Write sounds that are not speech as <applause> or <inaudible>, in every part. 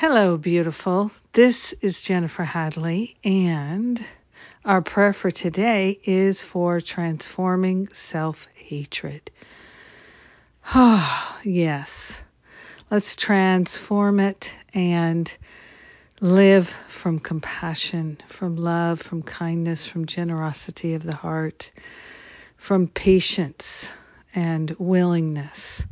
Hello, beautiful. This is Jennifer Hadley, and our prayer for today is for transforming self hatred. Oh, <sighs> yes. Let's transform it and live from compassion, from love, from kindness, from generosity of the heart, from patience and willingness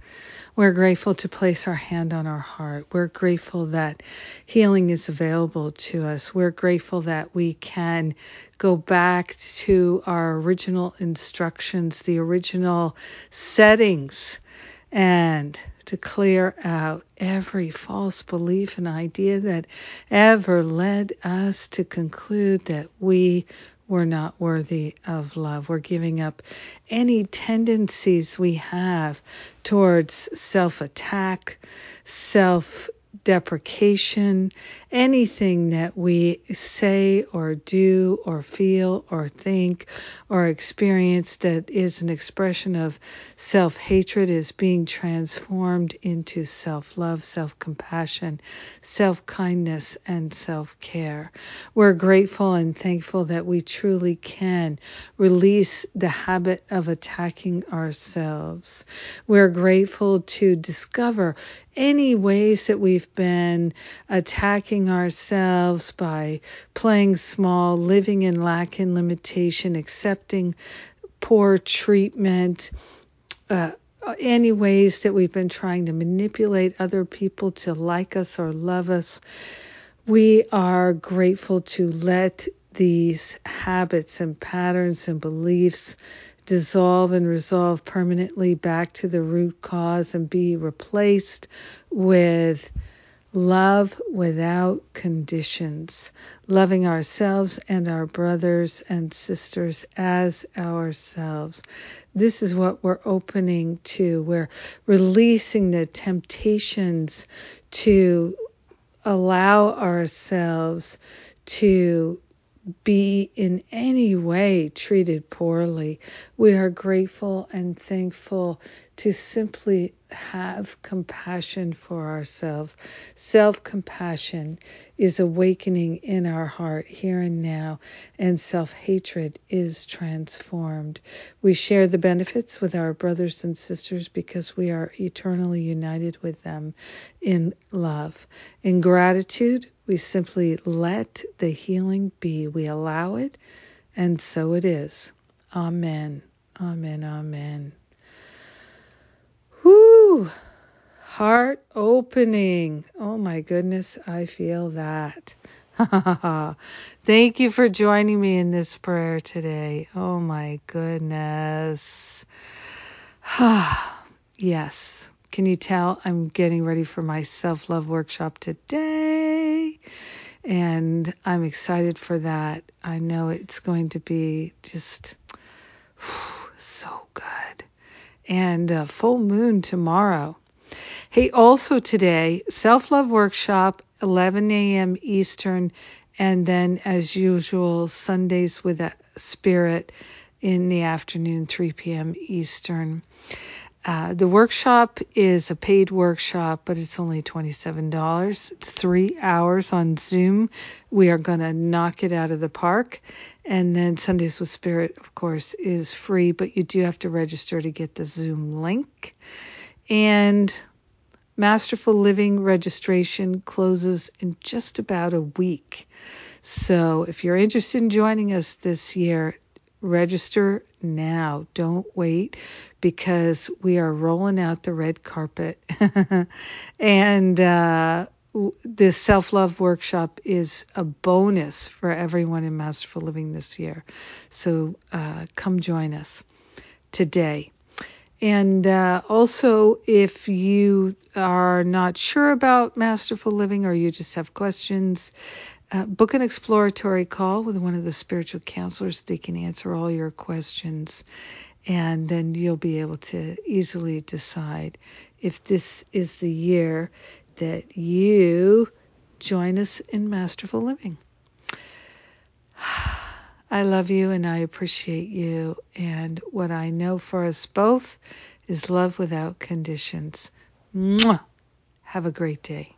we're grateful to place our hand on our heart. We're grateful that healing is available to us. We're grateful that we can go back to our original instructions, the original settings, and to clear out every false belief and idea that ever led us to conclude that we we're not worthy of love. We're giving up any tendencies we have towards self attack, self deprecation, anything that we say or do or feel or think or experience that is an expression of self hatred is being transformed into self love, self compassion, self kindness, and self care. We're grateful and thankful that we truly can release the habit of attacking ourselves. We're grateful to discover any ways that we've been attacking ourselves by playing small, living in lack and limitation, accepting poor treatment, uh, any ways that we've been trying to manipulate other people to like us or love us. We are grateful to let these habits and patterns and beliefs dissolve and resolve permanently back to the root cause and be replaced with love without conditions, loving ourselves and our brothers and sisters as ourselves. This is what we're opening to. We're releasing the temptations to allow ourselves to be in any way treated poorly. We are grateful and thankful to simply have compassion for ourselves. Self compassion is awakening in our heart here and now, and self hatred is transformed. We share the benefits with our brothers and sisters because we are eternally united with them in love. In gratitude, we simply let the healing be. We allow it, and so it is. Amen. Amen. Amen. Heart opening. Oh my goodness, I feel that. <laughs> Thank you for joining me in this prayer today. Oh my goodness. <sighs> yes. Can you tell I'm getting ready for my self love workshop today? And I'm excited for that. I know it's going to be just <sighs> so good and full moon tomorrow. Hey, also today, self love workshop, 11 a.m. Eastern, and then as usual, Sundays with a spirit in the afternoon, 3 p.m. Eastern. Uh, the workshop is a paid workshop, but it's only $27. It's three hours on Zoom. We are going to knock it out of the park. And then Sundays with Spirit, of course, is free, but you do have to register to get the Zoom link. And Masterful Living registration closes in just about a week. So if you're interested in joining us this year, register now. Don't wait because we are rolling out the red carpet. <laughs> and uh, this self love workshop is a bonus for everyone in Masterful Living this year. So uh, come join us today. And uh, also, if you are not sure about Masterful Living or you just have questions, uh, book an exploratory call with one of the spiritual counselors. They can answer all your questions, and then you'll be able to easily decide if this is the year that you join us in Masterful Living. <sighs> I love you and I appreciate you. And what I know for us both is love without conditions. Mwah! Have a great day.